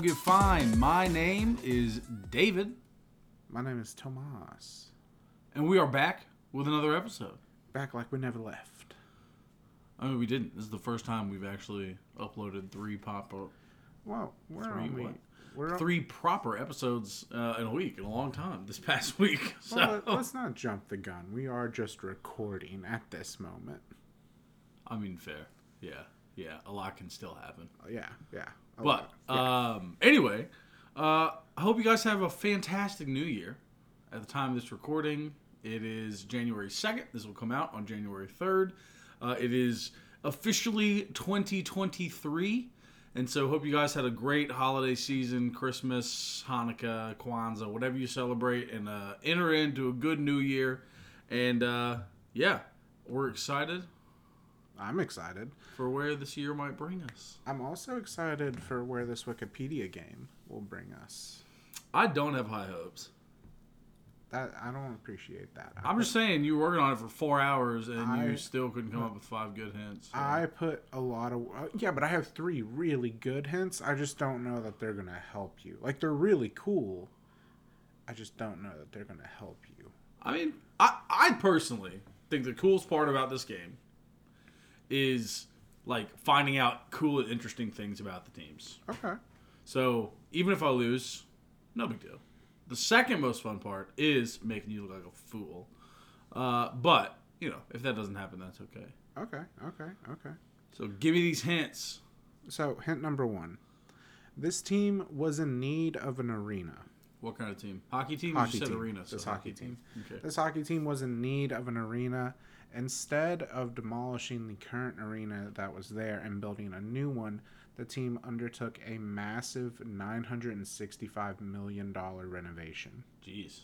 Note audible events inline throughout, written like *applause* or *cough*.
Don't Get Fined. My name is David, My name is Thomas. and we are back with another episode. Back like we never left. I mean, we didn't. This is the first time we've actually uploaded three proper, Well, we're Three only what? we're three proper episodes uh, in a week, in a long time. This *laughs* past week, so Well, let- let's not jump the gun. We are just recording at this moment. I mean, fair. Yeah, yeah. A lot can still happen. Oh, yeah, yeah. A But lot. um, anyway, uh, I hope you guys have a fantastic New Year. At the time of this recording, it is January second. This will come out on January third. Uh, it is officially 2023, and so hope you guys had a great holiday season, Christmas, Hanukkah, Kwanzaa, whatever you celebrate, and uh, enter into a good New Year. And uh, yeah, we're excited I'm excited. for where this year might bring us. I'm also excited for where this Wikipedia game will bring us. I don't have high hopes. That I don't appreciate that. I'm just saying you were working on it for four hours and I- you still couldn't come up with five good hints. so- I put a lot of uh, yeah, but I have three really good hints. I just don't know that they're gonna help you. Like they're really cool. I just don't know that they're gonna help you. I mean, I, I personally think the coolest part about this game is like finding out cool and interesting things about the teams. Okay. So even if I lose, no big deal. The second most fun part is making you look like a fool. Uh, but you know, if that doesn't happen, that's okay. Okay. Okay. Okay. So give me these hints. So hint number one: this team was in need of an arena. What kind of team? Hockey team? Hockey just said team. arena. So This hockey team. Okay. This hockey team was in need of an arena. Instead of demolishing the current arena that was there and building a new one, the team undertook a massive $965 million renovation. Jeez.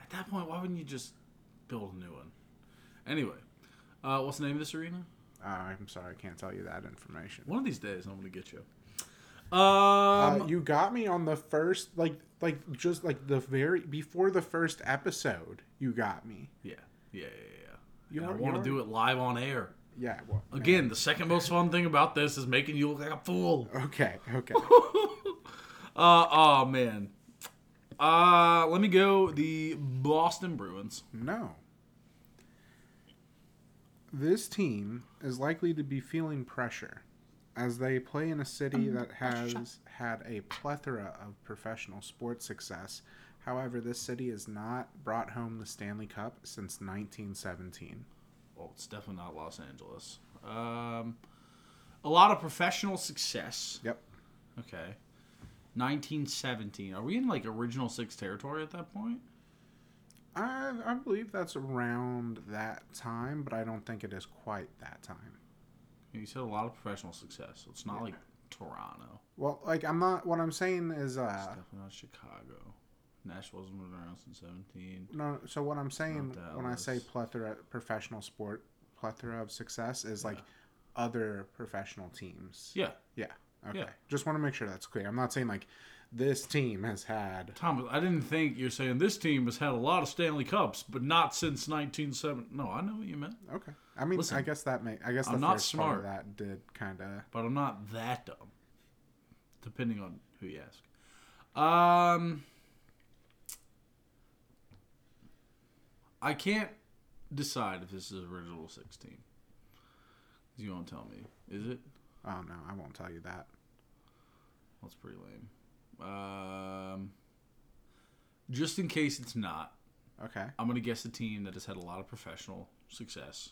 At that point, why wouldn't you just build a new one? Anyway, uh, what's the name of this arena? Uh, I'm sorry, I can't tell you that information. One of these days, I'm gonna get you. Uh, Um, you got me on the first, like, like just like the very before the first episode. You got me. yeah, yeah, yeah, yeah. You And I want to do it live on air. Yeah. Well, Again, the second most fun thing about this is making you look like a fool. Okay. Okay. *laughs* Uh, oh man. Uh, let me go. The Boston Bruins. No. This team is likely to be feeling pressure as they play in a city that has had a plethora of professional sports success. However, this city has not brought home the Stanley Cup since 1917. Well, it's definitely not Los Angeles. Um, a lot of professional success. Yep. Okay. 1917. Are we in like original six territory at that point? I, I believe that's around that time, but I don't think it is quite that time. You said a lot of professional success. So it's not like Toronto. Well, like I'm not. What I'm saying is, It's uh, definitely not Chicago. Nashville wasn't around since 17. No, so what I'm saying when I say plethora professional sport, plethora of success is like other professional teams. Yeah. Yeah. Okay. Yeah. Just want to make sure that's clear. I'm not saying like this team has had. Thomas, I didn't think you're saying this team has had a lot of Stanley Cups, but not since 1970. No, I know what you meant, Okay. I mean, Listen, I guess that may. I guess the I'm not first part of smart. that did kind of. but I'm not that dumb. Depending on who you ask. Um, I can't decide if this is original 16. You won't tell me, is it? Oh no, I won't tell you that. That's pretty lame. Um, just in case it's not, Okay. I'm gonna guess a team that has had a lot of professional success,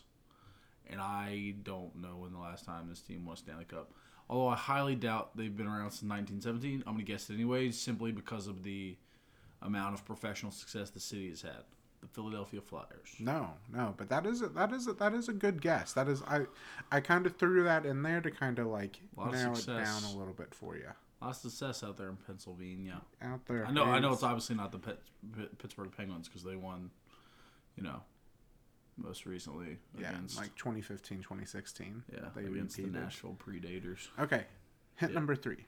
and I don't know when the last time this team won Stanley Cup. Although I highly doubt they've been around since 1917, I'm gonna guess it anyways, simply because of the amount of professional success the city has had. The Philadelphia Flyers. No, no, but that is a, that is a, that is a good guess. That is I I kind of threw that in there to kind of like of narrow it down a little bit for you. A lot of success out there in Pennsylvania. Out there. I know. I know it's obviously not the Pet, Pittsburgh Penguins because they won, you know, most recently Yeah, against like 2015, 2016. yeah they against the. Nashville Predators. Okay, hint Yeah. number three.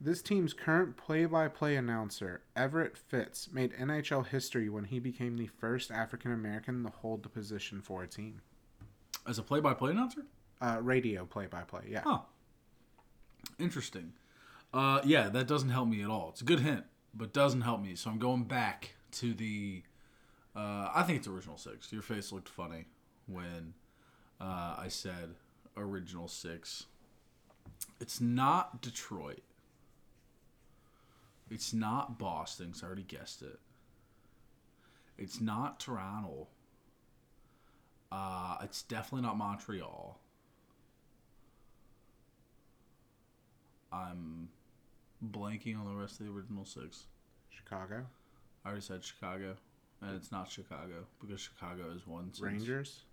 This team's current play-by-play announcer, Everett Fitz, made NHL history when he became the first African American to hold the position for a team. As a play-by-play announcer, Uh, radio play-by-play, yeah. huh? Interesting. Uh, yeah, that doesn't help me at all. It's a good hint, but doesn't help me. So I'm going back to the. Uh, I think it's original six. Your face looked funny when uh, I said original six. It's not Detroit. It's not Boston, I already guessed it. It's not Toronto. Uh, it's definitely not Montreal. I'm blanking on the rest of the original six. Chicago I already said Chicago, and it's not Chicago because Chicago is one. since- Rangers.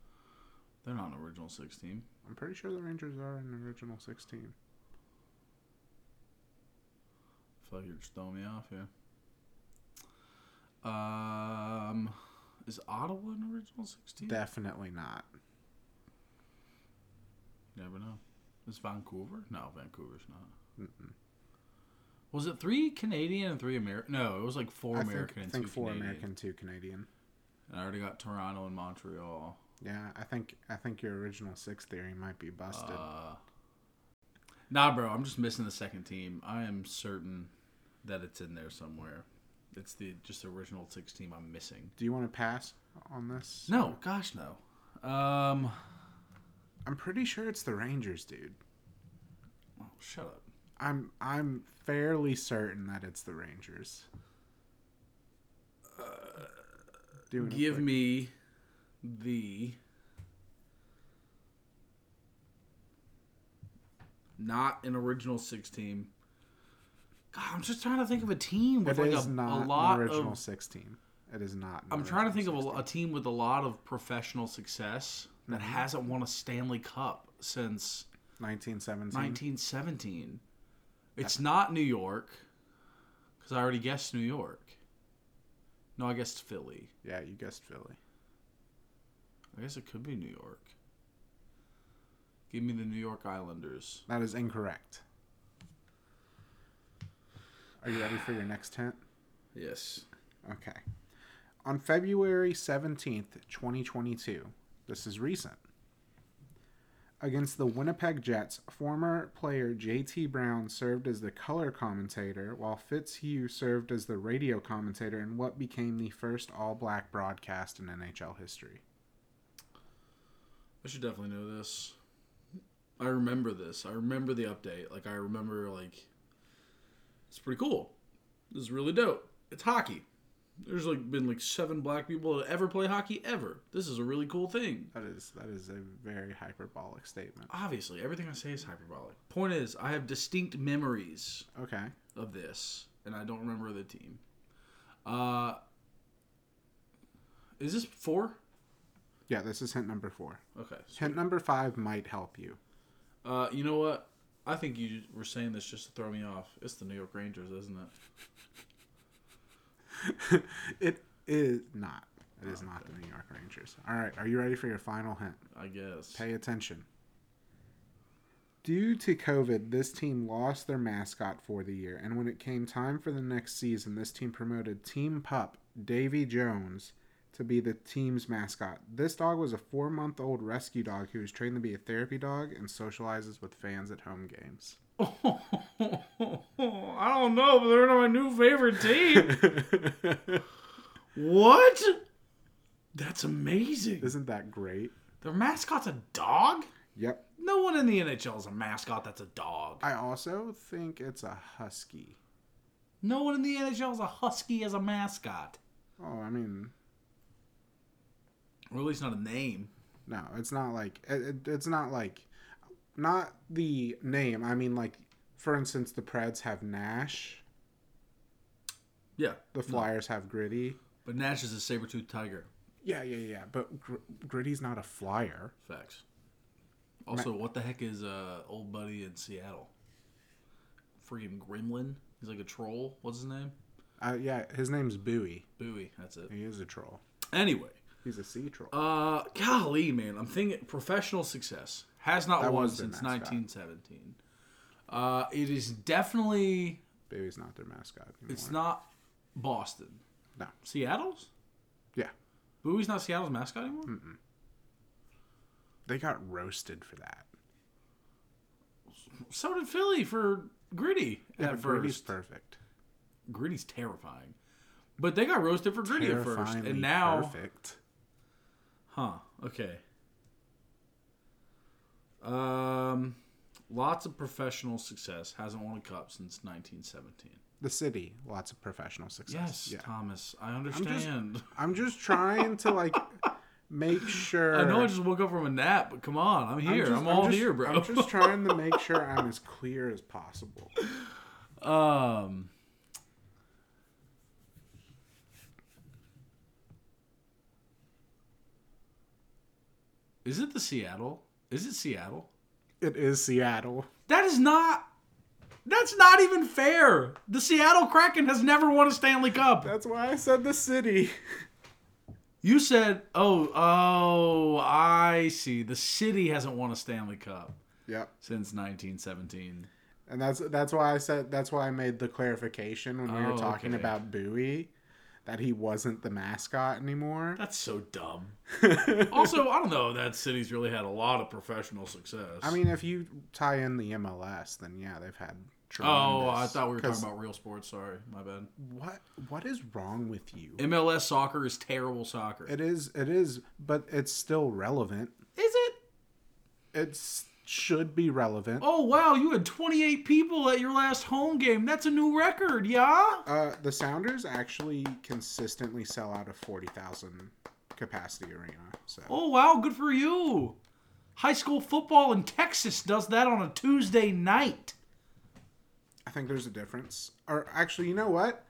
They're not an original six team. I'm pretty sure the Rangers are an original 16. I you're just throwing me off here. Um, is Ottawa an original 16? Definitely not. Never know. Is Vancouver? No, Vancouver's not. Mm-mm. Was it three Canadian and three American? No, it was like four I American think, I think two four Canadian. American, two Canadian. And I already got Toronto and Montreal. Yeah, I think I think your original six theory might be busted. Uh, nah, bro, I'm just missing the second team. I am certain that it's in there somewhere. It's the just the original six team I'm missing. Do you want to pass on this? No, gosh, no. Um, I'm pretty sure it's the Rangers, dude. oh, shut up. I'm I'm fairly certain that it's the Rangers. A Give me the not an original six team. God, I'm just trying to think of a team with It like is a, not a lot original of. six team. It is not. I'm trying to think of a, a team with a lot of professional success that Mm-hmm. hasn't won a Stanley Cup since 1917. 1917. It's not New York, because I already guessed New York. No, I guessed Philly. Yeah, you guessed Philly. I guess it could be New York. Give me the New York Islanders. That is incorrect. Are you ready for your next hint? Yes. Okay. On February 17th, 2022, this is recent. Against the Winnipeg Jets, former player JT Brown served as the color commentator, while Fitzhugh served as the radio commentator in what became the first all black broadcast in NHL history. I should definitely know this. I remember this. I remember the update. Like I remember like it's pretty cool. This is really dope. It's hockey. There's like been like seven black people that ever play hockey ever. This is a really cool thing. That is that is a very hyperbolic statement. Obviously, everything I say is hyperbolic. Point is, I have distinct memories Okay. of this, and I don't remember the team. Uh, is this four? Yeah, this is hint number four. Okay. Hint number five might help you. Uh, you know what? I think you were saying this just to throw me off. It's the New York Rangers, isn't it? *laughs* it is not. It is not the New York Rangers. All right, are you ready for your final hint? I guess. Pay attention. Due to COVID, this team lost their mascot for the year, and when it came time for the next season, this team promoted Team Pup Davy Jones to be the team's mascot. This dog was a four month old rescue dog who was trained to be a therapy dog and socializes with fans at home games. *laughs* I don't know, but they're my new favorite team. *laughs* what? That's amazing. Isn't that great? Their mascot's a dog? Yep. No one in the NHL is a mascot that's a dog. I also think it's a husky. No one in the NHL is a husky as a mascot. Oh, I mean, Or at least not a name. No, it's not like it, it- it's not like not the name. I mean, like for instance, the Preds have Nash, Yeah. the Flyers have Gritty. But Nash is a saber-toothed tiger. Yeah, yeah, yeah. But Gr- Gritty's not a Flyer. Facts. Also, what the heck is uh old buddy in Seattle? Freaking Gremlin. He's like a troll. What's his name? Uh, yeah, his name's Buoy. Buoy. That's it. He is a troll. Anyway, He's a sea troll. uh, golly, man, I'm thinking professional success has not That won since mascot. 1917. Uh, it is definitely Baby's not their mascot. Anymore. it's not Boston. No. Seattle's. Yeah, Buoy's not Seattle's mascot anymore. they got roasted for that. So did Philly for Gritty Yeah, at but Gritty's first. perfect. Gritty's terrifying. But they got roasted for Gritty at first. And now. perfect. Huh. Okay. Um, lots of professional success. Hasn't won a cup since 1917. The city, lots of professional success. Yes, Yeah. Thomas. I understand. I'm just trying to like make sure. *laughs* I know I just woke up from a nap, but come on, I'm here. I'm, just- all just- here, bro. I'm just trying to make sure I'm as *laughs* clear as possible. um. Is it the Seattle? Is it Seattle? It is Seattle. That is not. That's not even fair. The Seattle Kraken has never won a Stanley Cup. That's why I said the city. You said, "Oh, oh, I see. The city hasn't won a Stanley Cup Yep. since 1917." And that's that's why I said that's why I made the clarification when we Oh, were talking okay. about Buoy that he wasn't the mascot anymore. That's so dumb. *laughs* also, I don't know. That city's really had a lot of professional success. I mean, if you tie in the MLS, then yeah, they've had. oh, I thought we were talking about real sports. Sorry, my bad. what what is wrong with you? MLS soccer is terrible soccer. It is it is, but it's still relevant. Is it? It should be relevant. Oh wow, you had 28 people at your last home game. That's a new record, yeah. Uh, the Sounders actually consistently sell out a forty thousand capacity arena. So Oh wow, good for you. High school football in Texas does that on a Tuesday night. I think there's a difference. Or actually, you know what?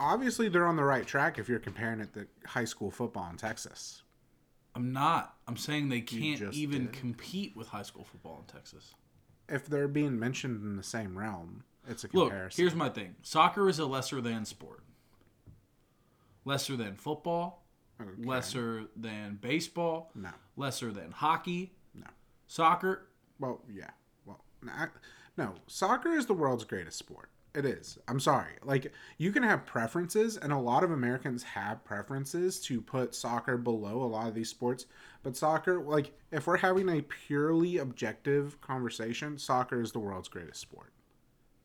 Obviously, they're on the right track if you're comparing it to high school football in Texas. I'm not. I'm saying they can't even did. compete with high school football in Texas. If they're being mentioned in the same realm, it's a comparison. Look, here's my thing. Soccer is a lesser than sport. Lesser than football, Okay. lesser than baseball, No, lesser than hockey. No. Soccer, well, yeah, well, no. Soccer is the world's greatest sport. It is. I'm sorry. Like you can have preferences, and a lot of Americans have preferences to put soccer below a lot of these sports. But soccer, like, if we're having a purely objective conversation, soccer is the world's greatest sport.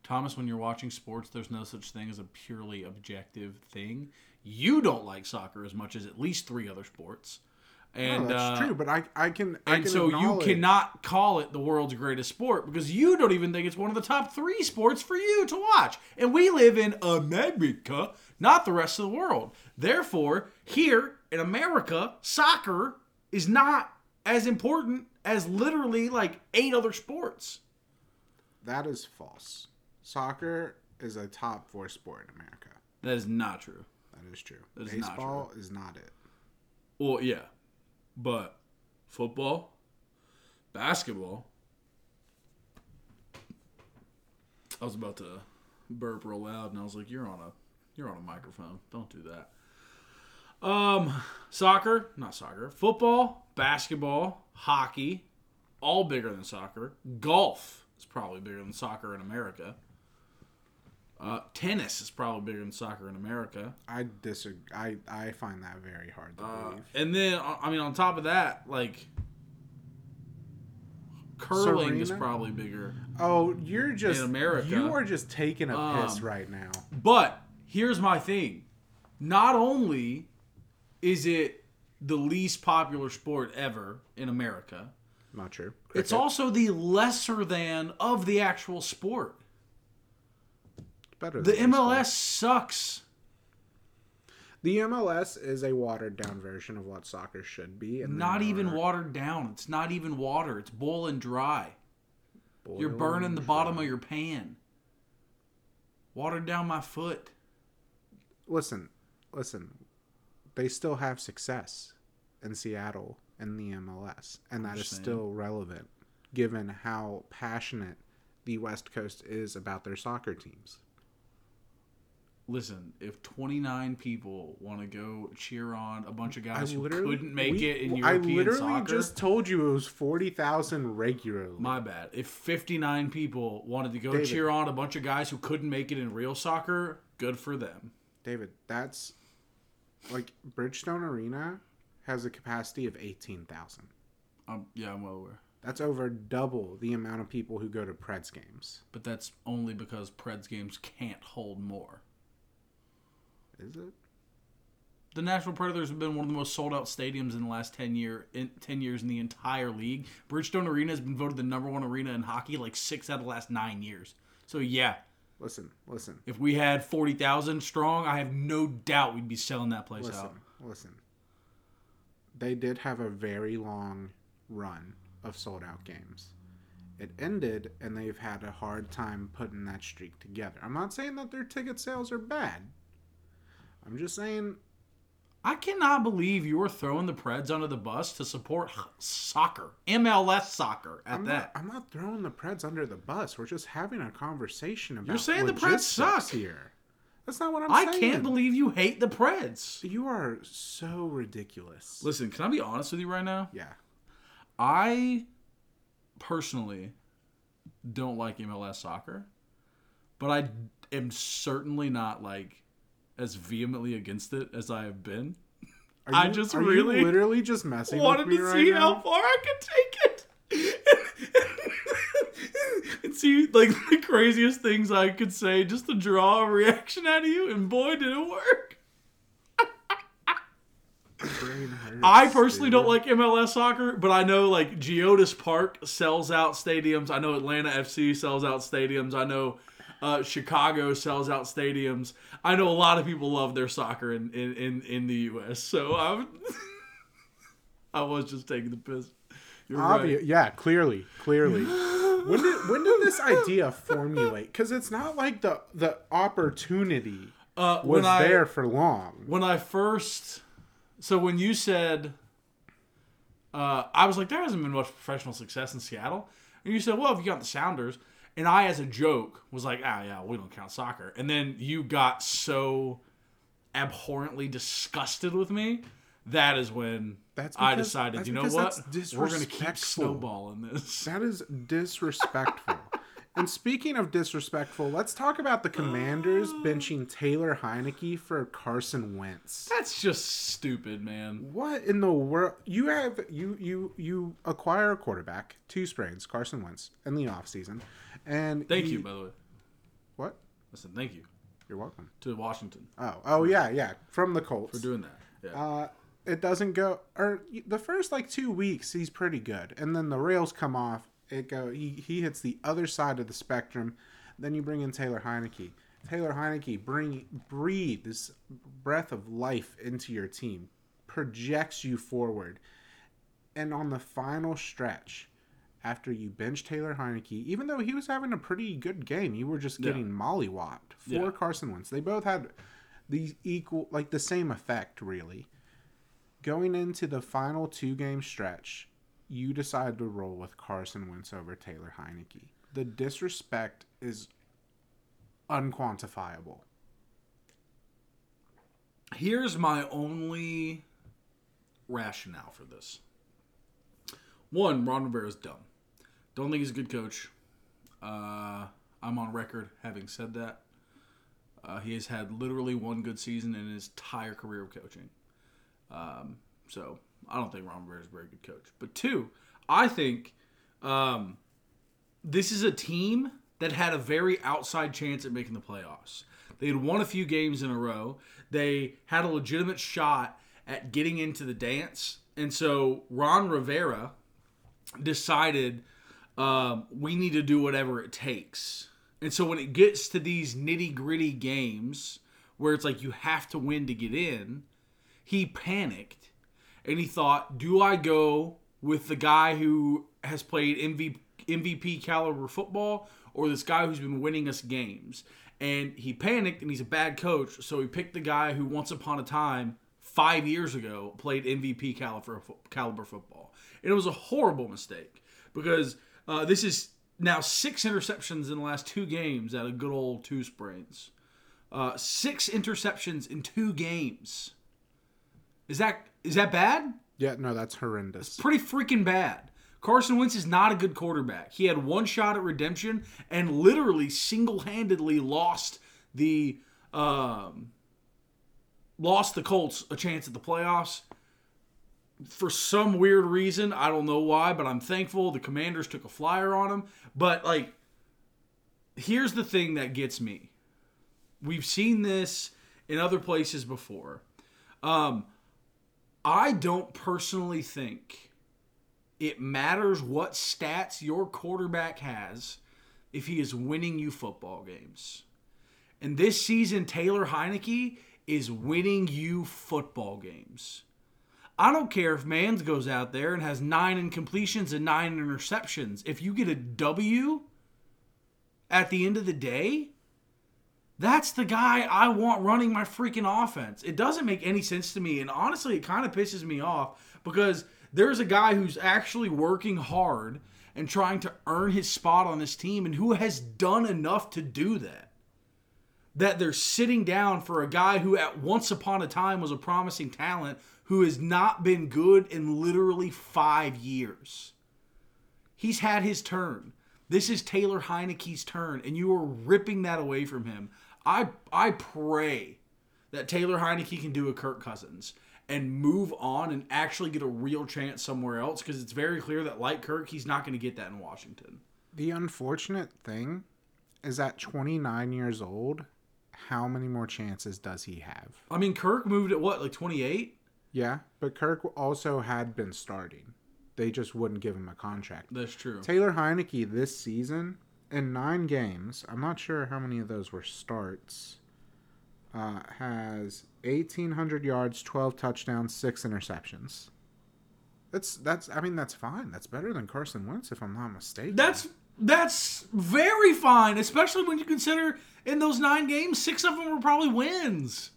Thomas, when you're watching sports, there's no such thing as a purely objective thing. You don't like soccer as much as at least three other sports. And no, that's uh, true, but I, I can, I And can so you cannot call it the world's greatest sport because you don't even think it's one of the top three sports for you to watch. And we live in America, not the rest of the world. Therefore, here in America, soccer is not as important as literally like eight other sports. That is false. Soccer is a top four sport in America. That is not true. That is true. That is not Baseball is not it. Well, yeah, but football, basketball. I was about to burp real loud, and I was like, "You're on a, you're on a microphone. Don't do that." Um, soccer, not soccer, football, basketball, hockey, all bigger than soccer. Golf is probably bigger than soccer in America. Uh, tennis is probably bigger than soccer in America. I disagree. I, I find that very hard to Uh, believe. and then, uh, I mean, on top of that, like curling is probably bigger. Oh, you're just in America, You are just taking a piss um, right now. But here's my thing: not only is it the least popular sport ever in America, Not true. it's also the lesser than of the actual sport. Better. The baseball. MLS sucks. The MLS is a watered down version of what soccer should be. And Not even are watered down. It's not even water. It's boiling dry. You're burning the bottom of your pan. Watered down my foot. Listen, listen. They still have success in Seattle in the MLS, and that is still relevant given how passionate the West Coast is about their soccer teams. Listen, if 29 people want to go cheer on a bunch of guys who couldn't make we- it in European I literally soccer, just told you it was forty thousand regularly. my bad. If 59 people wanted to go David. cheer on a bunch of guys who couldn't make it in real soccer, good for them. David, that's like Bridgestone Arena has a capacity of eighteen thousand. Um, yeah, I'm well aware. That's over double the amount of people who go to Preds games. But that's only because Preds games can't hold more. Is it? The Nashville Predators have been one of the most sold out stadiums in the last 10 year in 10 years in the entire league. Bridgestone Arena has been voted the number 1 arena in hockey like 6 out of the last 9 years. So yeah, Listen, listen, if we had 40,000 strong, I have no doubt we'd be selling that place listen, out. listen. They did have a very long run of sold out games. It ended, and they've had a hard time putting that streak together. I'm not saying that their ticket sales are bad. I'm just saying I cannot believe you were throwing the Preds under the bus to support soccer, MLS soccer at I'm that. not, I'm not throwing the Preds under the bus. We're just having a conversation about. You're saying the Preds suck. here. That's not what I'm saying. I saying. can't believe you hate the Preds. you are so ridiculous. Listen, can I be honest with you right now? Yeah, I personally don't like MLS soccer, but I am certainly not like as vehemently against it as I have been. Are I just you really literally just messing Wanted to right see now? how far I could take it. *laughs* and see like the craziest things I could say just to draw a reaction out of you, and boy did it work. Hurts, I personally dude. don't like MLS soccer, but I know like Geodis Park sells out stadiums. I know Atlanta FC sells out stadiums. I know uh, Chicago sells out stadiums. I know a lot of people love their soccer in in, in, in the U.S. So I *laughs* I was just taking the piss. You're right. Yeah, clearly, clearly. *gasps* when did when did this idea formulate? Because it's not like the the opportunity Uh, was I, there for long. when I first, so when you said, uh, I was like, there hasn't been much professional success in Seattle, and you said, well, if you got the Sounders, and I, as a joke, was like, ah, yeah, we don't count soccer, and then you got so abhorrently disgusted with me. That is when That's I decided, you know what? We're gonna keep snowballing this. That is disrespectful. *laughs* and speaking of disrespectful, let's talk about the Commanders benching Taylor Heinicke for Carson Wentz. That's just stupid, man. What in the world? You have you you you acquire a quarterback, two sprains, Carson Wentz, in the offseason. and Thank he- you, by the way. What? Listen, thank you You're welcome. to Washington Oh, oh yeah, yeah, from the Colts. for doing that. Yeah. Uh, it doesn't go or the first like two weeks he's pretty good, and then the rails come off. It go he he hits the other side of the spectrum. Then you bring in Taylor Heinicke. Taylor Heinicke bring breathe this breath of life into your team, projects you forward, and on the final stretch. After you bench Taylor Heinicke, even though he was having a pretty good game, you were just Yeah. getting mollywopped for Yeah. Carson Wentz. They both had the equal, like the same effect, really. Going into the final two game stretch, you decide to roll with Carson Wentz over Taylor Heinicke. The disrespect is unquantifiable. Here's my only rationale for this. One, Ron Rivera is dumb. Don't think he's a good coach. Uh, I'm on record having said that. Uh, he has had literally one good season in his entire career of coaching. Um, so I don't think Ron Rivera is a very good coach. But two, I think um, this is a team that had a very outside chance at making the playoffs. They had won a few games in a row. They had a legitimate shot at getting into the dance. And so Ron Rivera decided um, we need to do whatever it takes. And so when it gets to these nitty gritty games where it's like you have to win to get in, he panicked and he thought, do I go with the guy who has played MVP, MVP caliber football or this guy who's been winning us games? And he panicked and he's a bad coach, so he picked the guy who once upon a time, five years ago, played MVP caliber, caliber football. And it was a horrible mistake because uh, this is now six interceptions in the last two games out of good old two sprains. Uh, six interceptions in two games. Is that is that bad? Yeah, no, that's horrendous. Pretty freaking bad. Carson Wentz is not a good quarterback. He had one shot at redemption and literally single-handedly lost the um, lost the Colts a chance at the playoffs. for some weird reason, I don't know why, but I'm thankful the Commanders took a flyer on him. But like, here's the thing that gets me. We've seen this in other places before. Um, I don't personally think it matters what stats your quarterback has if he is winning you football games. And this season, Taylor Heinicke is winning you football games. I don't care if Mans goes out there and has nine incompletions and nine interceptions. If you get a W at the end of the day, that's the guy I want running my freaking offense. It doesn't make any sense to me. And honestly, it kind of pisses me off because there's a guy who's actually working hard and trying to earn his spot on this team and who has done enough to do that. That they're sitting down for a guy who, at once upon a time, was a promising talent who has not been good in literally five years. He's had his turn. This is Taylor Heinicke's turn, and you are ripping that away from him. I I pray that Taylor Heinicke can do a Kirk Cousins and move on and actually get a real chance somewhere else because it's very clear that like Kirk, he's not going to get that in Washington. The unfortunate thing is at 29 years old, how many more chances does he have? I mean, Kirk moved at what, like 28? Yeah, but Kirk also had been starting. They just wouldn't give him a contract. That's true. Taylor Heinicke this season in nine games, I'm not sure how many of those were starts, uh, has 1,800 yards, 12 touchdowns, six interceptions. That's that's. I mean, that's fine. That's better than Carson Wentz, if I'm not mistaken. That's that's very fine, especially when you consider in those nine games, six of them were probably wins.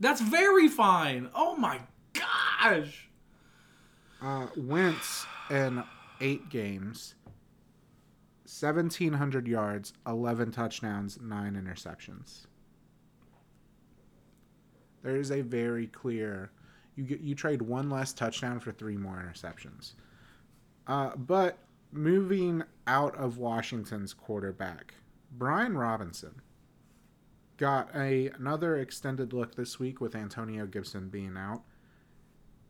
That's very fine. Oh my gosh. uh, Wentz in eight games, 1,700 yards, 11 touchdowns, nine interceptions. There is a very clear. You get you trade one less touchdown for three more interceptions. Uh, but moving out of Washington's quarterback, Brian Robinson got a another extended look this week with Antonio Gibson being out,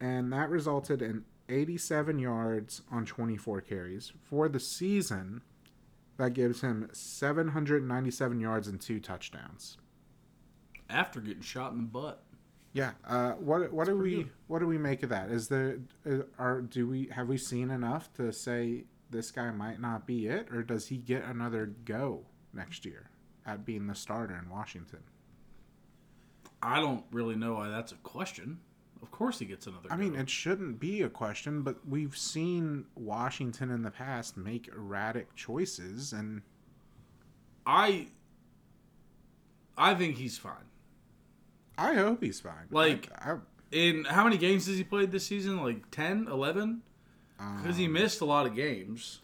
and that resulted in 87 yards on 24 carries for the season. That gives him 797 yards and two touchdowns. After getting shot in the butt. Yeah. Uh, what what do we good. what do we make of that? Is there uh, are do we have we seen enough to say this guy might not be it, or does he get another go next year at being the starter in Washington? I don't really know why that's a question. Of course he gets another. I mean, it shouldn't be a question, but we've seen Washington in the past make erratic choices, and I I think he's fine. I hope he's fine. Like- I, I, In how many games has he played this season? Like 10, 11? Because he um, missed a lot of games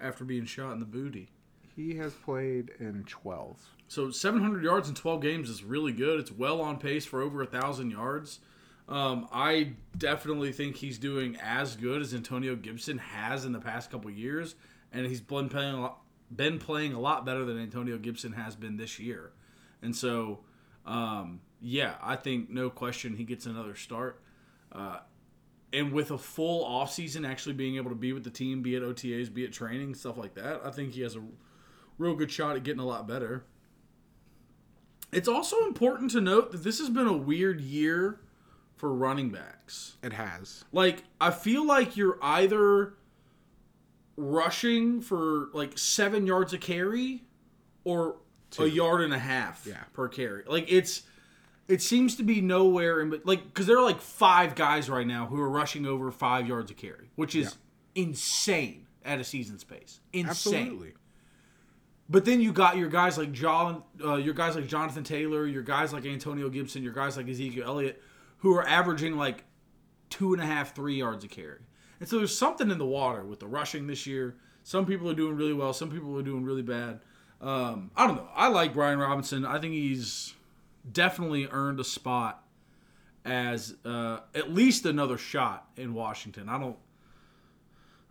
after being shot in the booty. he has played in 12. So 700 yards in 12 games is really good. It's well on pace for over a thousand yards. Um, I definitely think he's doing as good as Antonio Gibson has in the past couple years, and he's been playing a lot, been playing a lot better than Antonio Gibson has been this year. And so, um, yeah, I think no question he gets another start. Uh, and with a full offseason, actually being able to be with the team, be at OTAs, be at training, stuff like that, I think he has a real good shot at getting a lot better. It's also important to note that this has been a weird year for running backs. It has. Like, I feel like you're either rushing for like seven yards a carry or a yard and a half Yeah. per carry. Like, it's. It seems to be nowhere in, but like, because there are like five guys right now who are rushing over five yards a carry, which is insane at a season's pace. Insane. Absolutely. But then you got your guys like John, uh, your guys like Jonathan Taylor, your guys like Antonio Gibson, your guys like Ezekiel Elliott, who are averaging like two and a half, three yards a carry. And so there's something in the water with the rushing this year. Some people are doing really well. Some people are doing really bad. Um, I don't know. I like Brian Robinson. I think he's definitely earned a spot as uh, at least another shot in Washington. I don't.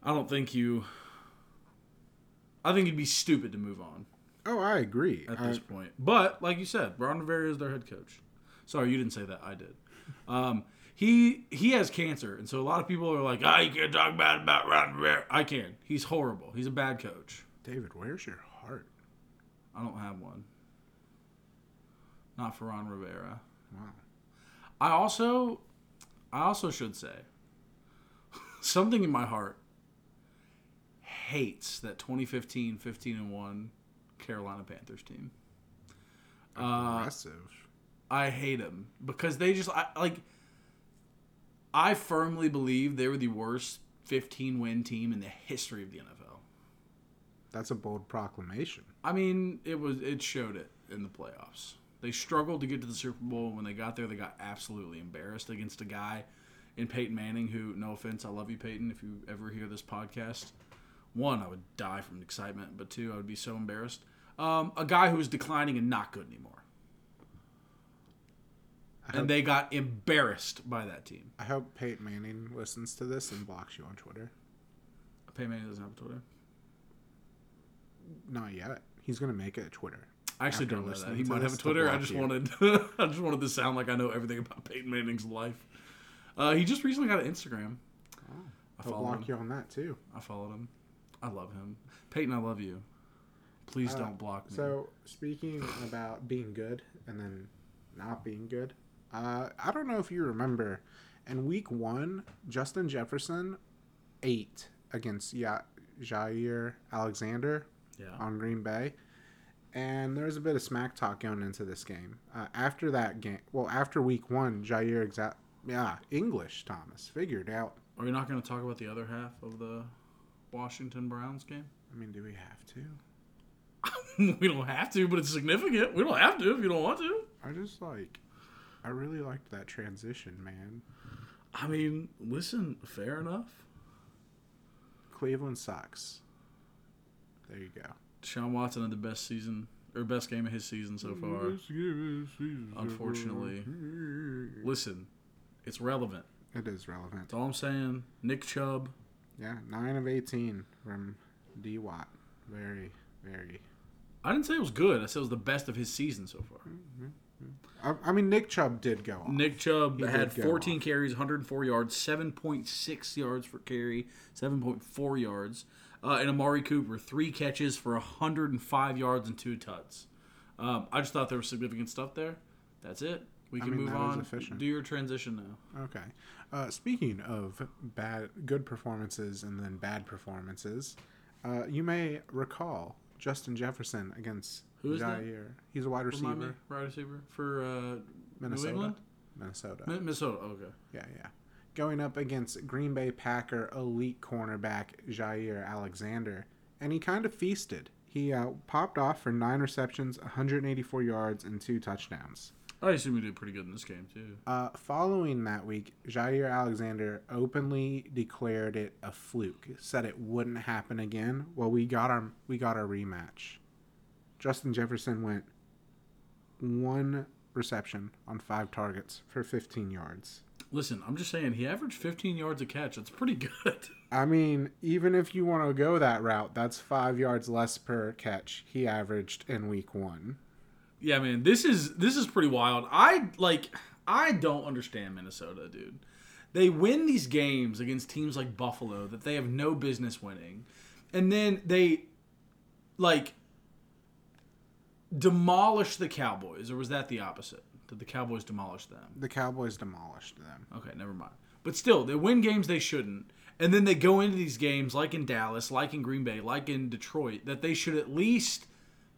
I don't think you. I think it'd be stupid to move on Oh, I agree. at I- this point. But like you said, Ron Rivera is their head coach. Sorry, you didn't say that. I did. Um, he he has cancer, and so a lot of people are like, "Ah, you can't talk bad about Ron Rivera." I can. He's horrible. He's a bad coach. David, where's your heart? I don't have one. Not for Ron Rivera. Wow. I also, I also should say, *laughs* something in my heart hates that 2015 15 and 1 Carolina Panthers team. Uh, Aggressive. I hate them because they just I, like. I firmly believe they were the worst 15 win team in the history of the NFL. That's a bold proclamation. I mean, it was it showed it in the playoffs. They struggled to get to the Super Bowl. When they got there, they got absolutely embarrassed against a guy in Peyton Manning who, no offense, I love you, Peyton, if you ever hear this podcast. One, I would die from excitement, but two, I would be so embarrassed. Um, a guy who was declining and not good anymore. I And they got embarrassed by that team. I hope Peyton Manning listens to this and blocks you on Twitter. Peyton Manning doesn't have a Twitter. Not yet. He's gonna make it Twitter. I actually don't know that. He might have a Twitter. I just you. wanted, *laughs* I just wanted to sound like I know everything about Peyton Manning's life. Uh, he just recently got an Instagram. I He'll follow block him. you on that too. I followed him. I love him. Peyton, I love you. Please Uh, don't block me. So speaking about being good and then not being good, uh, I don't know if you remember, in week one, Justin Jefferson ate against ya- Jaire Alexander yeah. on Green Bay, and there was a bit of smack talk going into this game. Uh, after that game, well, after week one, Jaire exa- yeah English Thomas figured out. Are you not going to talk about the other half of the Washington Browns game? I mean, do we have to? *laughs* we don't have to, but it's significant. We don't have to if you don't want to. I just like, I really liked that transition, man. I mean, listen, fair enough. Cleveland sucks. There you go. Deshaun Watson had the best season or best game of his season so far. Unfortunately. Listen, it's relevant. It is relevant. That's all I'm saying. Nick Chubb. Yeah, nine of eighteen from D Watt. Very, very. I didn't say it was good. I said it was the best of his season so far. Mm-hmm. I, I mean, Nick Chubb did go off. Nick Chubb He had 14 off. carries, 104 yards, 7.6 yards for carry, 7.4 yards. Uh, and Amari Cooper, three catches for 105 yards and two tuts. Um, I just thought there was significant stuff there. That's it. We I can mean, move on. Do your transition now. Okay. Uh, speaking of bad, good performances and then bad performances, uh, you may recall Justin Jefferson against Who is that? Jaire. He's a wide Remind me, receiver, wide receiver for uh, Minnesota. New England, Minnesota. Mi- Minnesota. Okay. Yeah, yeah. Going up against Green Bay Packer elite cornerback Jaire Alexander, and he kind of feasted. He uh, popped off for nine receptions, 184 yards, and two touchdowns. I assume he did pretty good in this game too. Uh, following that week, Jaire Alexander openly declared it a fluke. Said it wouldn't happen again. Well, we got our we got our rematch. Justin Jefferson went one reception on five targets for 15 yards. Listen, I'm just saying he averaged 15 yards a catch. That's pretty *laughs* good. I mean, even if you want to go that route, that's five yards less per catch he averaged in week one. Yeah, man, this is this is pretty wild. I like I don't understand Minnesota, dude. They win these games against teams like Buffalo that they have no business winning. And then they like demolish the Cowboys or was that the opposite? Did the Cowboys demolish them? The Cowboys demolished them. Okay, never mind. But still, they win games they shouldn't. And then they go into these games like in Dallas, like in Green Bay, like in Detroit, that they should at least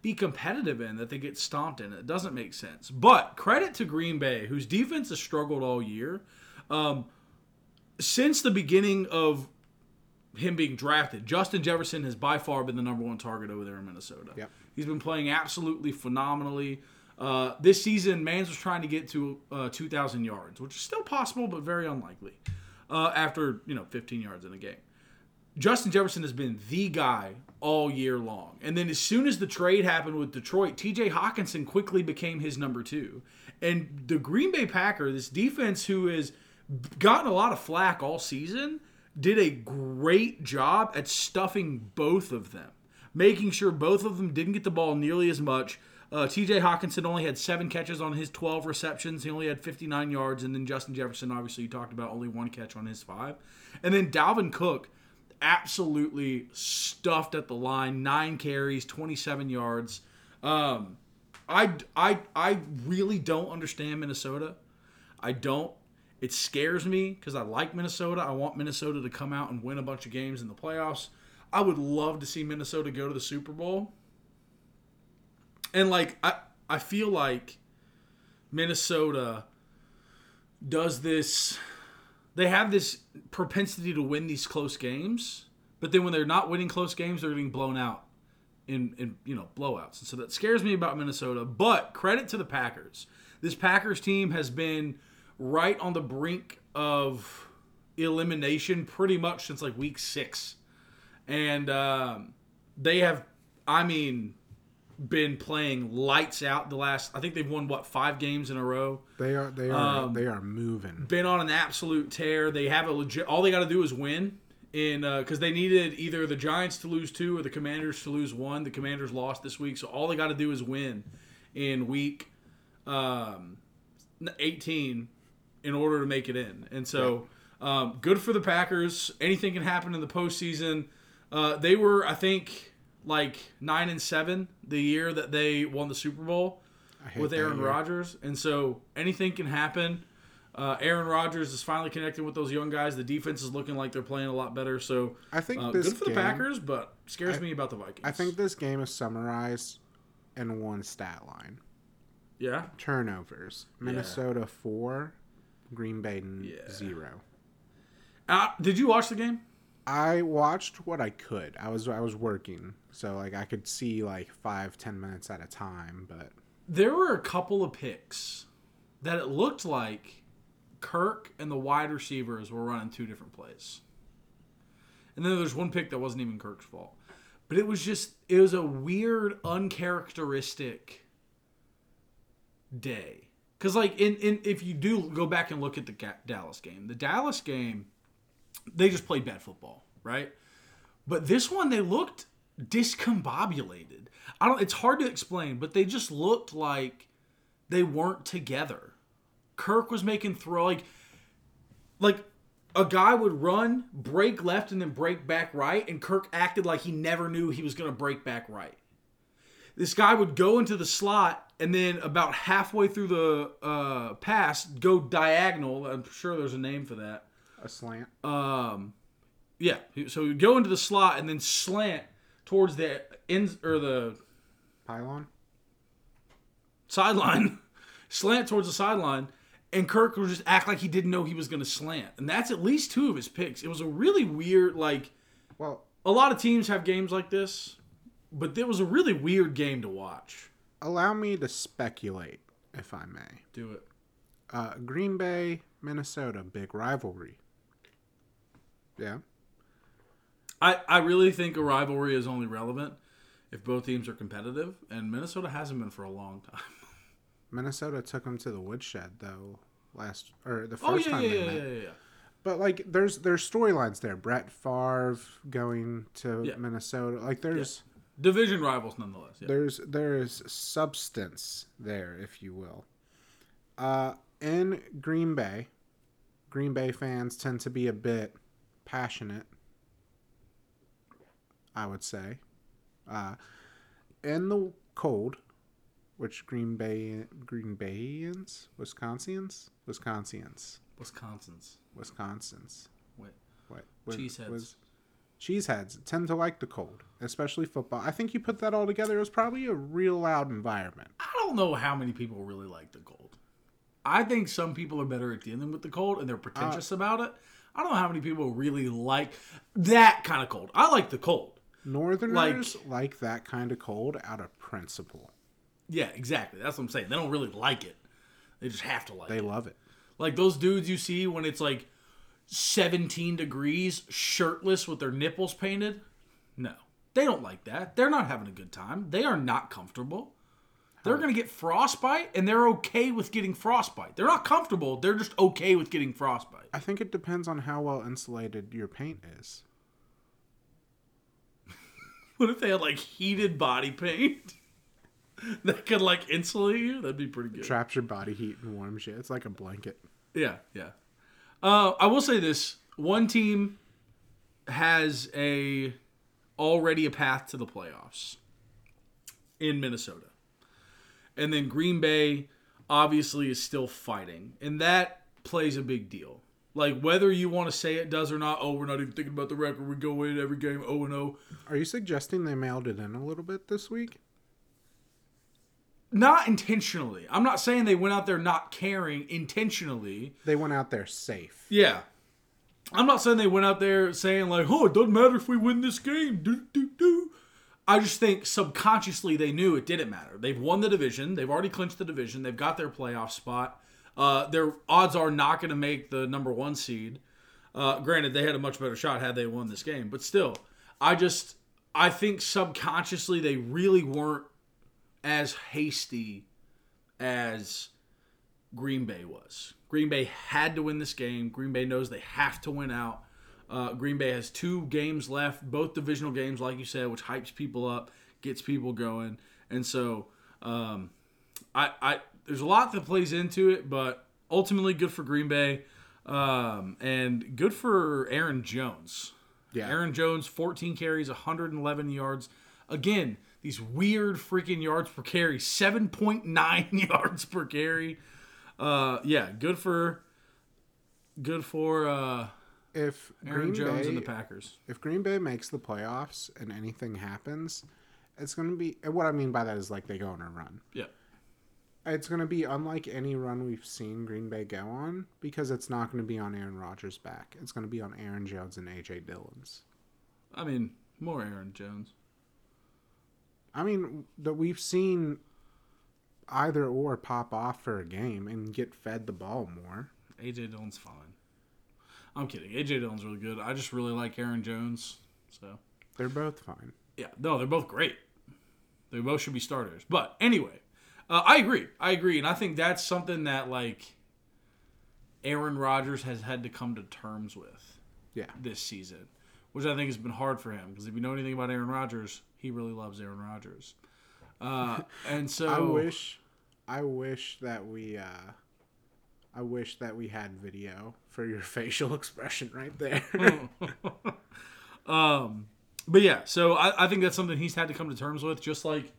be competitive in, that they get stomped in. It doesn't make sense. But credit to Green Bay, whose defense has struggled all year. Um, since the beginning of him being drafted, Justin Jefferson has by far been the number one target over there in Minnesota. Yep. He's been playing absolutely phenomenally. Uh, this season, Mans was trying to get to uh, 2,000 yards, which is still possible, but very unlikely. Uh, after you know 15 yards in a game, Justin Jefferson has been the guy all year long. And then as soon as the trade happened with Detroit, T.J. Hockenson quickly became his number two. And the Green Bay Packer, this defense who has gotten a lot of flack all season, did a great job at stuffing both of them, making sure both of them didn't get the ball nearly as much. Uh, T.J. Hockenson only had seven catches on his 12 receptions. He only had 59 yards, and then Justin Jefferson, obviously, you talked about only one catch on his five, and then Dalvin Cook, absolutely stuffed at the line, nine carries, 27 yards. Um, I, I, I really don't understand Minnesota. I don't. It scares me because I like Minnesota. I want Minnesota to come out and win a bunch of games in the playoffs. I would love to see Minnesota go to the Super Bowl. And like I I feel like Minnesota does this they have this propensity to win these close games, but then when they're not winning close games, they're getting blown out in, in you know blowouts. And so that scares me about Minnesota. But credit to the Packers. This Packers team has been right on the brink of elimination pretty much since like week six, and um, they have, I mean, been playing lights out the last. I think they've won what five games in a row. They are they are Um, they are moving. Been on an absolute tear. They have a legit. All they got to do is win. In because they needed either the Giants to lose two or the Commanders to lose one. The Commanders lost this week, so all they got to do is win in week um, 18 in order to make it in. And so, um, good for the Packers. Anything can happen in the postseason. Uh, they were, I think, like nine and seven the year that they won the Super Bowl with Aaron. Rodgers, and so anything can happen. Uh, Aaron Rodgers is finally connecting with those young guys. The defense is looking like they're playing a lot better. So I think uh, good for the Packers, but scares I- me about the Vikings. I think this game is summarized in one stat line: yeah, turnovers. Minnesota four, Green Bay Yeah. zero. uh, did you watch the game? I watched what I could. I was I was working, so like I could see like five ten minutes at a time. But There were a couple of picks that it looked like Kirk and the wide receivers were running two different plays. And then there's one pick that wasn't even Kirk's fault. But it was just it was a weird uncharacteristic day. Cuz like in, in if you do go back and look at the Dallas game, the Dallas game they just played bad football, right? But this one they looked discombobulated. I don't it's hard to explain, but they just looked like they weren't together. Kirk was making throw like like a guy would run, break left and then break back right and Kirk acted like he never knew he was going to break back right. This guy would go into the slot and then about halfway through the uh, pass go diagonal. I'm sure there's a name for that. A slant. Um, yeah. So he'd go into the slot and then slant towards the ends or the Pylon. sideline, *laughs* slant towards the sideline, and Kirk would just act like he didn't know he was going to slant. And that's at least two of his picks. It was a really weird, like, Well, a lot of teams have games like this, but it was a really weird game to watch. allow me to speculate, if I may. Do it. Uh, Green Bay, Minnesota, big rivalry. Yeah. I, I really think a rivalry is only relevant if both teams are competitive, and Minnesota hasn't been for a long time. *laughs* Minnesota took them to the woodshed though last or the first Oh, yeah, time yeah, they yeah, met. yeah, yeah, yeah. But like, there's there's storylines there. Brett Favre going to. Minnesota. Like, there's Division rivals, nonetheless. Yeah. there's there is substance there, if you will. Uh, in Green Bay, Green Bay fans tend to be a bit passionate. I would say, uh, in the cold, which Green Bay Green Bayans, Wisconsians, Wisconsians, Wisconsin's. Wisconsins. Wait. What? was- Cheeseheads. was- cheeseheads tend to like the cold, especially football. I think you put that all together. It was probably a real loud environment. I don't know how many people really like the cold. I think some people are better at dealing with the cold and they're pretentious about it. I don't know how many people really like that kind of cold. I like the cold. Northerners like, that kind of cold out of principle. Yeah, exactly. That's what I'm saying. They don't really like it. They just have to like They it. They love it. Like those dudes you see when it's like 17 degrees, shirtless with their nipples painted. No, they don't like that. They're not having a good time. They are not comfortable. They're going to get frostbite and they're okay with getting frostbite. They're not comfortable. They're just okay with getting frostbite. I think it depends on how well insulated your paint is. *laughs* What if they had like heated body paint? *laughs* that could like insulate you. That'd be pretty good. Traps your body heat and warms you. It's like a blanket. Yeah, yeah. Uh, I will say this: one team has a already a path to the playoffs in Minnesota, and then Green Bay obviously is still fighting, and that plays a big deal. Like whether you want to say it does or not. Oh, we're not even thinking about the record. We go in every game 0 and 0. Are you suggesting they mailed it in a little bit this week? Not intentionally. I'm not saying they went out there not caring intentionally. They went out there safe. Yeah. I'm not saying they went out there saying like, "Oh, it doesn't matter if we win this game." Do do do. I just think subconsciously they knew it didn't matter. They've won the division. They've already clinched the division. They've got their playoff spot. Uh, their odds are not going to make the number one seed. Uh, granted, they had a much better shot had they won this game, but still, I just I think subconsciously they really weren't as hasty as Green Bay was. Green Bay had to win this game. Green Bay knows they have to win out. Uh, Green Bay has two games left, both divisional games, like you said, which hypes people up, gets people going, and so um, I, I there's a lot that plays into it, but ultimately good for Green Bay um, and good for Aaron Jones. Yeah. Aaron Jones, 14 carries, 111 yards. Again, these weird freaking yards per carry, 7.9 *laughs* yards per carry. Uh, yeah, good for good for uh, If Aaron Green Jones Bay, and the Packers. if Green Bay makes the playoffs and anything happens, it's going to be. and What I mean by that is like they go on a run. Yeah. It's going to be unlike any run we've seen Green Bay go on because it's not going to be on Aaron Rodgers' back. It's going to be on Aaron Jones and AJ Dillon's. I mean, more Aaron Jones. I mean, that we've seen either or pop off for a game and get fed the ball more. AJ Dillon's fine. I'm kidding. AJ Dillon's really good. I just really like Aaron Jones. So They're both fine. yeah, no, they're both great. They both should be starters. But anyway, uh, I agree. I agree, and I think that's something that like Aaron Rodgers has had to come to terms with Yeah. this season, which I think has been hard for him because if you know anything about Aaron Rodgers, he really loves Aaron Rodgers. Uh, and *laughs* so I wish, I wish that we, uh, I wish that we had video for your *laughs* facial expression right there. *laughs* um, but yeah, so I, I think that's something he's had to come to terms with, just like,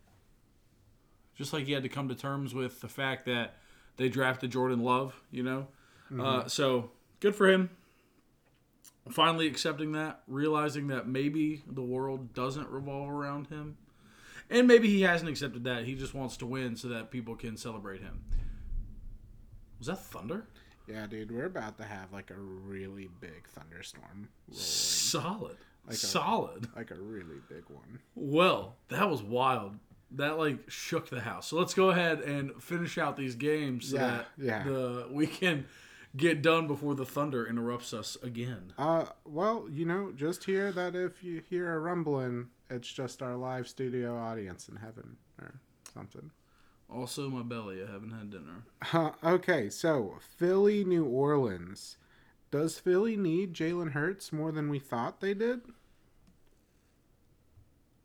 just like he had to come to terms with the fact that they drafted Jordan Love. You know, uh, so good for him. Finally accepting that, realizing that maybe the world doesn't revolve around him, and maybe he hasn't accepted that. He just wants to win so that people can celebrate him. Was that thunder? yeah, dude, we're about to have like a really big thunderstorm, rolling. Solid, Like a- solid. like a really big one. Well, that was wild. That like shook the house. So let's go ahead and finish out these games so Yeah, that yeah. the we can get done before the thunder interrupts us again. Uh, well, you know, just hear that if you hear a rumbling, it's just our live studio audience in heaven or something. Also, my belly. I haven't had dinner. Uh, okay, so Philly, New Orleans. Does Philly need Jalen Hurts more than we thought they did?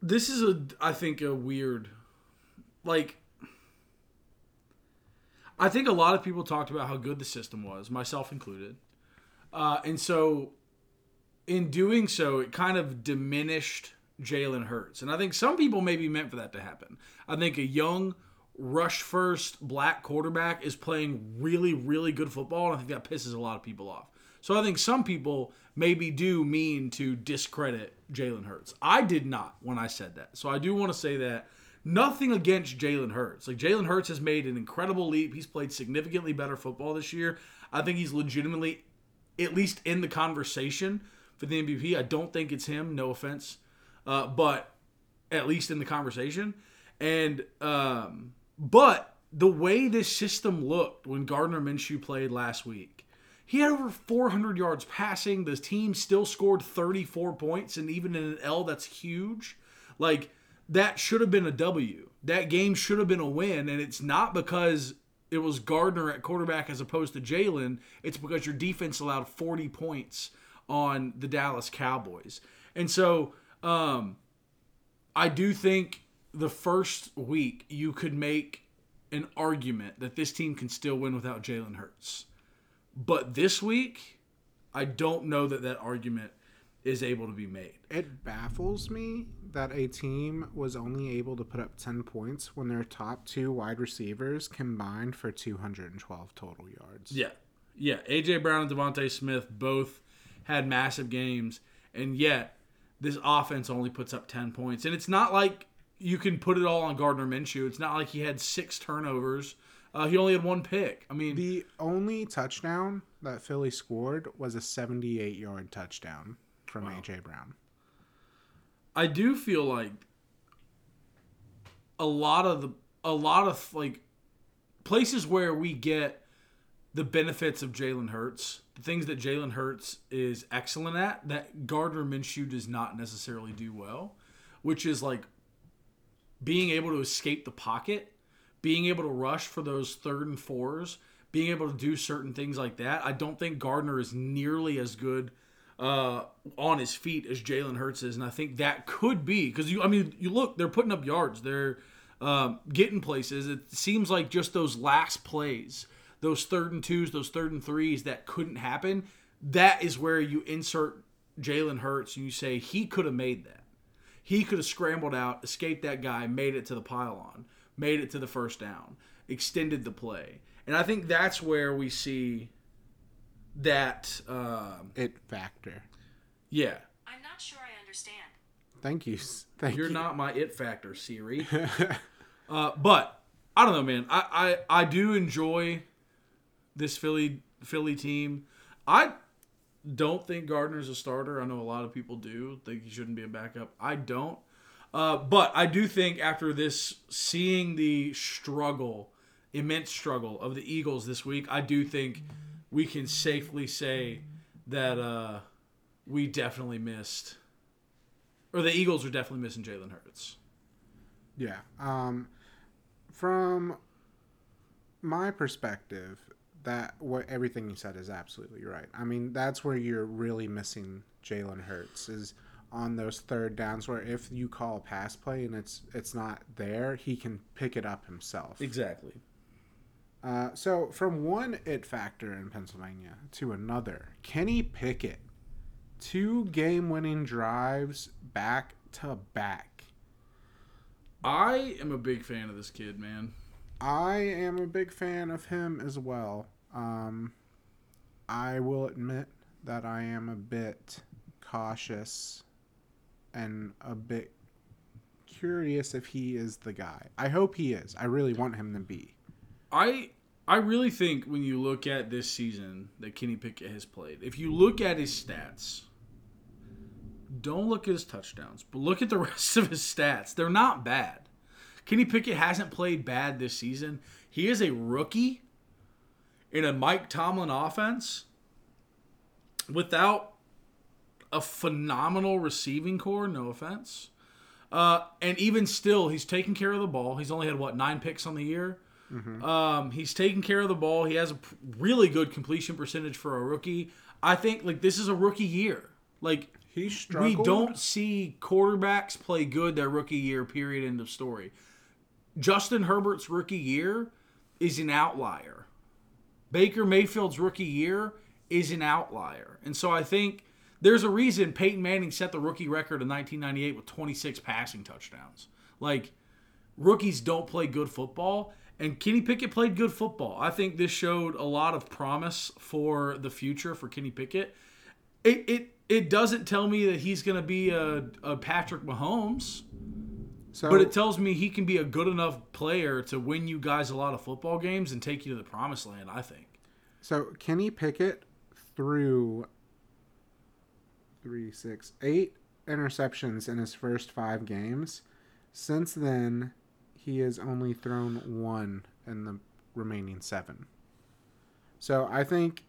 This is a, I think, a weird, like. I think a lot of people talked about how good the system was, myself included, uh, and so in doing so, it kind of diminished Jalen Hurts. And I think some people maybe meant for that to happen. I think a young, rush first black quarterback is playing really, really good football, and I think that pisses a lot of people off. So I think some people maybe do mean to discredit Jalen Hurts. I did not when I said that. So I do want to say that. Nothing against Jalen Hurts. Like Jalen Hurts has made an incredible leap. He's played significantly better football this year. I think he's legitimately at least in the conversation for the MVP. I don't think it's him. No offense, uh, but at least in the conversation. And um, but the way this system looked when Gardner Minshew played last week, he had over 400 yards passing. The team still scored 34 points, and even in an L, that's huge. Like that should have been a W. That game should have been a win, and it's not because it was Gardner at quarterback as opposed to Jalen. It's because your defense allowed 40 points on the Dallas Cowboys. And so um, I do think the first week you could make an argument that this team can still win without Jalen Hurts. But this week, I don't know that that argument is able to be made. It baffles me that a team was only able to put up 10 points when their top two wide receivers combined for 212 total yards. Yeah. Yeah. AJ Brown and DeVonta Smith both had massive games, and yet this offense only puts up 10 points. And it's not like you can put it all on Gardner Minshew. It's not like he had six turnovers. Uh, he only had one pick. I mean, The only touchdown that Philly scored was a 78 yard touchdown from AJ Brown. I do feel like a lot of the a lot of like places where we get the benefits of Jalen Hurts, the things that Jalen Hurts is excellent at, that Gardner Minshew does not necessarily do well, which is like being able to escape the pocket, being able to rush for those third and fours, being able to do certain things like that. I don't think Gardner is nearly as good uh, on his feet as Jalen Hurts is, and I think that could be because you. I mean, you look, they're putting up yards, they're um, getting places. It seems like just those last plays, those third and twos, those third and threes that couldn't happen. That is where you insert Jalen Hurts and you say he could have made that. He could have scrambled out, escaped that guy, made it to the pylon, made it to the first down, extended the play, and I think that's where we see that. Um, It factor. yeah, I'm not sure I understand. Thank you. *laughs* Thank you're you. not my it factor, Siri. *laughs* uh, but I don't know, man. I, I I do enjoy this Philly Philly team. I don't think Gardner's a starter. I know a lot of people do think he shouldn't be a backup. I don't. Uh, but I do think after this, seeing the struggle, immense struggle of the Eagles this week, I do think we can safely say that uh, we definitely missed, or the Eagles are definitely missing Jalen Hurts. Yeah. Um, from my perspective, that what everything you said is absolutely right. I mean, that's where you're really missing Jalen Hurts is on those third downs where if you call a pass play and it's it's not there, he can pick it up himself. Exactly. Uh, so from one it factor in Pennsylvania to another, Kenny Pickett, two game-winning drives back to back. I am a big fan of this kid, man. I am a big fan of him as well. Um, I will admit that I am a bit cautious and a bit curious if he is the guy. I hope he is. I really want him to be. I I really think when you look at this season that Kenny Pickett has played, if you look at his stats, don't look at his touchdowns, but look at the *laughs* rest of his stats. They're not bad. Kenny Pickett hasn't played bad this season. He is a rookie in a Mike Tomlin offense without a phenomenal receiving core, no offense. Uh, and even still, he's taking care of the ball. He's only had, what, nine picks on the year? Um, he's taking care of the ball. He has a really good completion percentage for a rookie. I think like this is a rookie year. Like He we don't see quarterbacks play good their rookie year. Period. End of story. Justin Herbert's rookie year is an outlier. Baker Mayfield's rookie year is an outlier, and so I think there's a reason Peyton Manning set the rookie record in 1998 with 26 passing touchdowns. Like rookies don't play good football and Kenny Pickett played good football. I think this showed a lot of promise for the future for Kenny Pickett. It it it doesn't tell me that he's going to be a, a Patrick Mahomes, So, but it tells me he can be a good enough player to win you guys a lot of football games and take you to the promised land, I think. So Kenny Pickett threw three, six, eight interceptions in his first five games. Since then, he has only thrown one in the remaining seven. So I think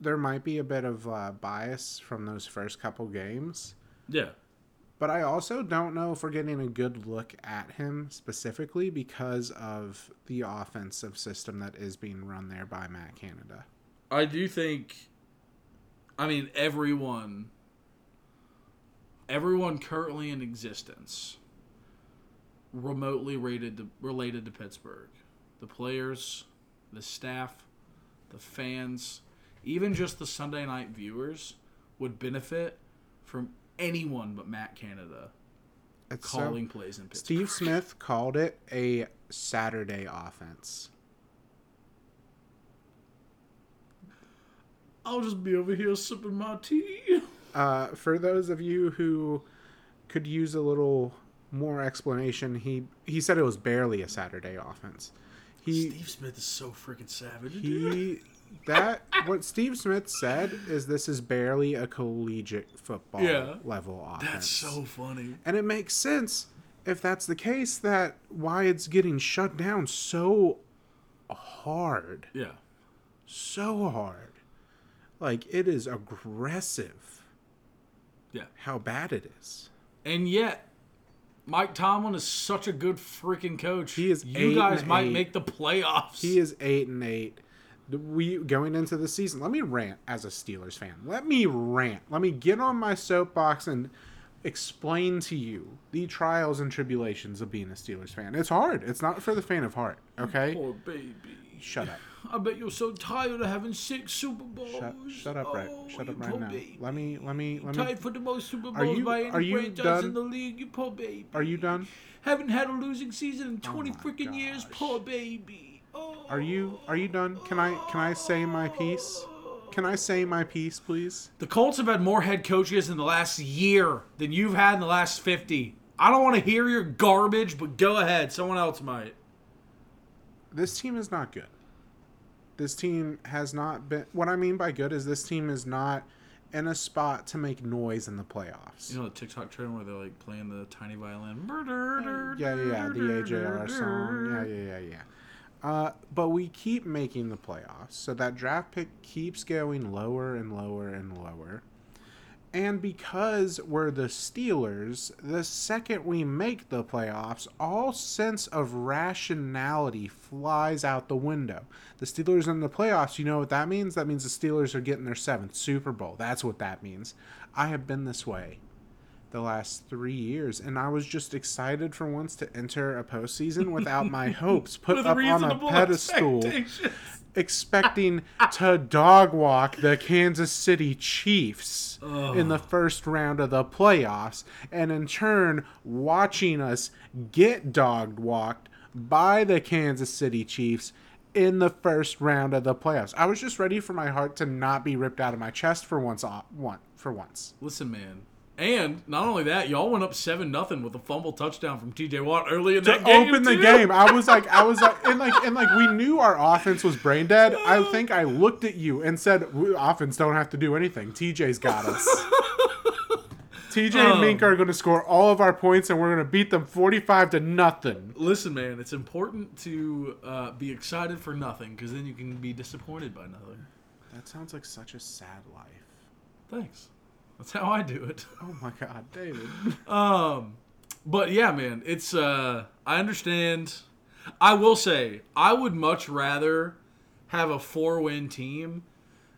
there might be a bit of uh, bias from those first couple games. Yeah. But I also don't know if we're getting a good look at him specifically because of the offensive system that is being run there by Matt Canada. I do think I mean everyone everyone currently in existence remotely related to, related to Pittsburgh. The players, the staff, the fans, even just the Sunday night viewers would benefit from anyone but Matt Canada It's so- calling plays in Pittsburgh. Steve Smith called it a Saturday offense. I'll just be over here sipping my tea. Uh, for those of you who could use a little more explanation, he he said it was barely a Saturday offense. He Steve Smith is so freaking savage. dude. That what Steve Smith said is this is barely a collegiate football Yeah. level offense. That's so funny. and it makes sense if that's the case that why it's getting shut down so hard. Yeah. So hard. Like it is aggressive Yeah. how bad it is. And yet, Mike Tomlin is such a good freaking coach. He is You guys might eight. make the playoffs. He is eight and eight. The- We going into the season. Let me rant as a Steelers fan. Let me rant. Let me get on my soapbox and explain to you the trials and tribulations of being a Steelers fan. It's hard. It's not for the faint of heart. Okay, Poor baby. shut up. I bet you're so tired of having six Super Bowls. Shut, shut up right. Oh, Shut up right now. baby. Let me. Let me. Let me. Tied for the most Super Bowls Are you- by any are you franchise done? in the league. You poor baby. Are you done? Haven't had a losing season in 20 Oh my freaking years. Poor baby. Are you? Are you done? Can I? Can I say my piece? Can I say my piece, please? The Colts have had more head coaches in the last year than you've had in the last 50. I don't want to hear your garbage, but go ahead. Someone else might. this team is not good. This team has not been. What I mean by good is this team is not in a spot to make noise in the playoffs. You know the TikTok trend where they're like playing the tiny violin. Murder. yeah, yeah, yeah, the AJR song. Yeah, yeah, yeah, yeah. Uh, but we keep making the playoffs, so that draft pick keeps going lower and lower and lower. And because we're the Steelers, the second we make the playoffs, all sense of rationality flies out the window. The Steelers in the playoffs, you know what that means? That means the Steelers are getting their seventh Super Bowl. That's what that means. I have been this way the last three years, and I was just excited for once to enter a postseason without my *laughs* hopes put up on a pedestal expecting to dog walk the Kansas City Chiefs in the first round of the playoffs, and in turn, watching us get dog walked by the Kansas City Chiefs in the first round of the playoffs. I was just ready for my heart to not be ripped out of my chest for once. uh, One for once. Listen, man. And not only that, y'all went up seven nothing with a fumble touchdown from T.J. Watt early in to that game. open the too. game. I was like, I was like, *laughs* and like, and like, we knew our offense was brain dead. I think I looked at you and said, "Offense don't have to do anything. TJ's got us." *laughs* TJ and Um, Mink are going to score all of our points, and we're going to beat them forty-five to nothing. Listen, man. It's important to uh, be excited for nothing because then you can be disappointed by nothing. That sounds like such a sad life. Thanks. That's how I do it. Oh my God, David. *laughs* Um, but yeah, man, it's uh, I understand. I will say, I would much rather have a four-win team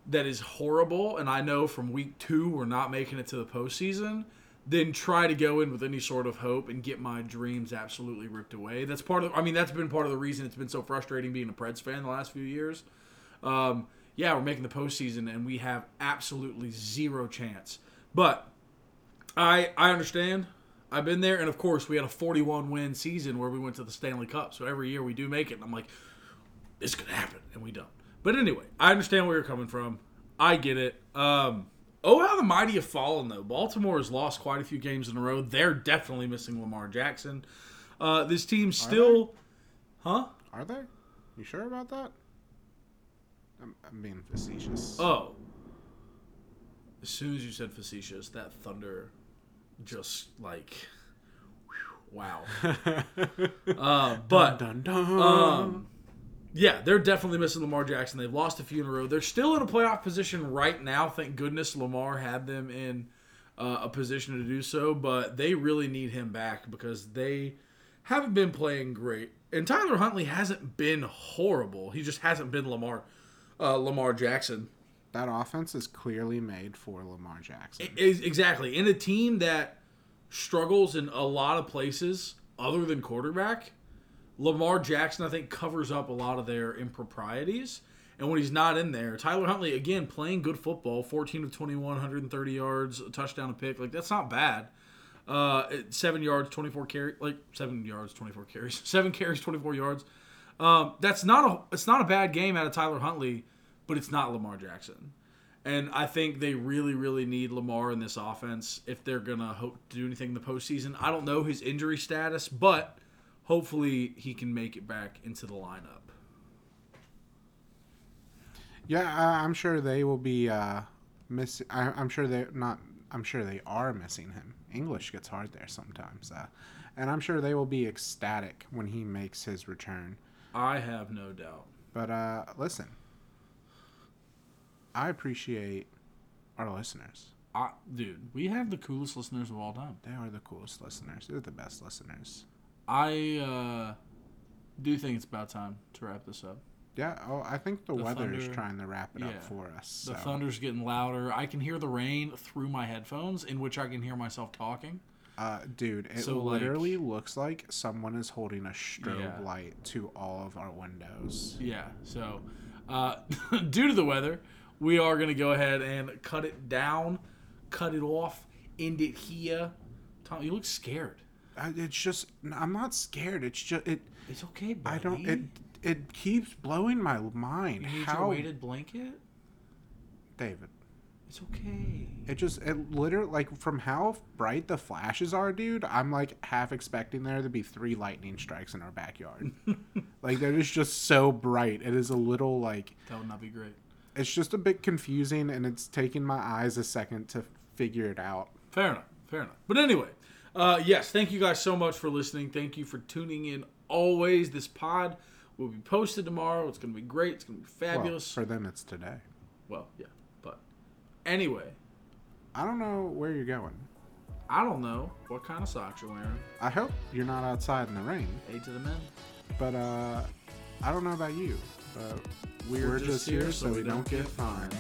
that is horrible, and I know from week two we're not making it to the postseason, than try to go in with any sort of hope and get my dreams absolutely ripped away. That's part of. I mean, that's been part of the reason it's been so frustrating being a Preds fan the last few years. Um, yeah, we're making the postseason, and we have absolutely zero chance. But I I understand. I've been there, and of course, we had a 41 win season where we went to the Stanley Cup. So every year we do make it, and I'm like, this could happen, and we don't. But anyway, I understand where you're coming from. I get it. Um, oh, how the mighty have fallen, though. Baltimore has lost quite a few games in a row. They're definitely missing Lamar Jackson. Uh, this team still, huh? Are they? You sure about that? I'm, I'm being facetious. Oh. As soon as you said facetious, that thunder just like, whew, wow. *laughs* uh, but dun dun. um, yeah, they're definitely missing Lamar Jackson. They've lost a few in a row. They're still in a playoff position right now. Thank goodness Lamar had them in uh, a position to do so, but they really need him back because they haven't been playing great. And Tyler Huntley hasn't been horrible. He just hasn't been Lamar uh, Lamar Jackson. That offense is clearly made for Lamar Jackson. Exactly in a team that struggles in a lot of places. other than quarterback, Lamar Jackson, I think, covers up a lot of their improprieties. And when he's not in there, Tyler Huntley, again, playing good football 14 of 21, 130 yards, a touchdown, a pick. Like, that's not bad. Uh, seven yards, 24 carry, like seven yards, 24 carries, *laughs* seven carries, 24 yards. Um, that's not a it's not a bad game out of Tyler Huntley, but it's not Lamar Jackson. And I think they really, really need Lamar in this offense if they're gonna hope to do anything in the postseason. I don't know his injury status, but hopefully he can make it back into the lineup. Yeah, I, I'm sure they will be uh, missing. I'm sure they're not. I'm sure they are missing him. English gets hard there sometimes, uh, and I'm sure they will be ecstatic when he makes his return. I have no doubt. But uh, listen, I appreciate our listeners. I, dude, we have the coolest listeners of all time. They are the coolest listeners. They're the best listeners. I uh, do think it's about time to wrap this up. Yeah, oh, I think the, The weather is trying to wrap it yeah. up for us. The so. thunder's getting louder. I can hear the rain through my headphones, in which I can hear myself talking. Uh, dude, it So, like- literally looks like someone is holding a strobe Yeah. light to all of our windows. Yeah. So, uh, *laughs* due to the weather, we are going to go ahead and cut it down, cut it off, end it here. Tom, you look scared. I, it's just, I'm not scared. It's just, it. It's okay, buddy. I don't. It. It keeps blowing my mind. You need How, your weighted blanket. David? It's okay. It just, it literally, like, from how bright the flashes are, dude. I'm like half expecting there to be three lightning strikes in our backyard. *laughs* like, that is just so bright. It is a little like, That would not be great. It's just a bit confusing, and it's taking my eyes a second to figure it out. Fair enough. Fair enough. But anyway, uh, yes, thank you guys so much for listening. Thank you for tuning in always. This pod will be posted tomorrow. It's going to be great. It's going to be Well, fabulous. for them, it's today. Well, yeah. But anyway, I don't know where you're going. I don't know what kind of socks you're wearing. I hope you're not outside in the rain. Eight to the men. But uh, I don't know about you. But we're, just, here so we don't get fined.